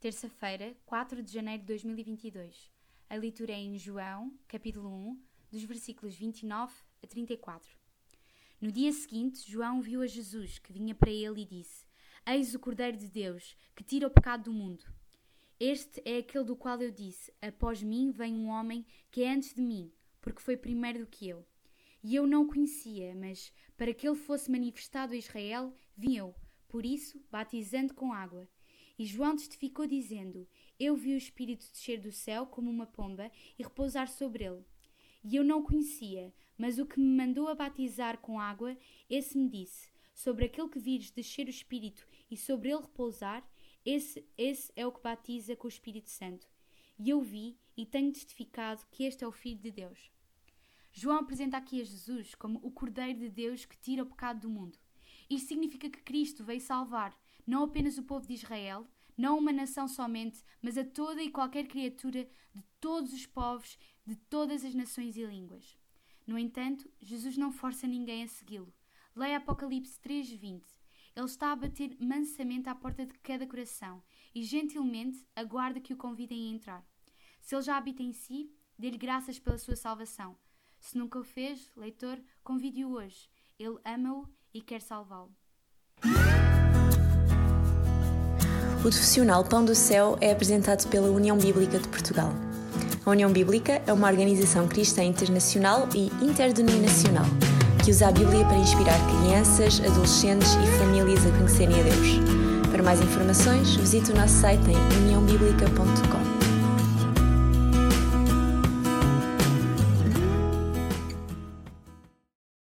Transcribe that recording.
terça-feira, 4 de janeiro de 2022. A leitura é em João, capítulo 1, dos versículos 29 a 34. No dia seguinte, João viu a Jesus que vinha para ele e disse: Eis o Cordeiro de Deus, que tira o pecado do mundo. Este é aquele do qual eu disse: Após mim vem um homem que é antes de mim, porque foi primeiro do que eu. E eu não o conhecia, mas para que ele fosse manifestado a Israel, vim eu, por isso, batizando com água. E João testificou, dizendo: Eu vi o Espírito descer do céu como uma pomba e repousar sobre ele. E eu não o conhecia, mas o que me mandou a batizar com água, esse me disse: Sobre aquele que vires descer o Espírito e sobre ele repousar, esse, esse é o que batiza com o Espírito Santo. E eu vi e tenho testificado que este é o Filho de Deus. João apresenta aqui a Jesus como o Cordeiro de Deus que tira o pecado do mundo. Isto significa que Cristo veio salvar não apenas o povo de Israel, não uma nação somente, mas a toda e qualquer criatura de todos os povos, de todas as nações e línguas. No entanto, Jesus não força ninguém a segui-lo. Leia Apocalipse 3:20. Ele está a bater mansamente à porta de cada coração e gentilmente aguarda que o convidem a entrar. Se ele já habita em si, dê-lhe graças pela sua salvação. Se nunca o fez, leitor, convide-o hoje. Ele ama-o e quer salvá-lo. O profissional Pão do Céu é apresentado pela União Bíblica de Portugal. A União Bíblica é uma organização cristã internacional e interdenominacional que usa a Bíblia para inspirar crianças, adolescentes e famílias a conhecerem a Deus. Para mais informações, visite o nosso site em uniãobíblica.com.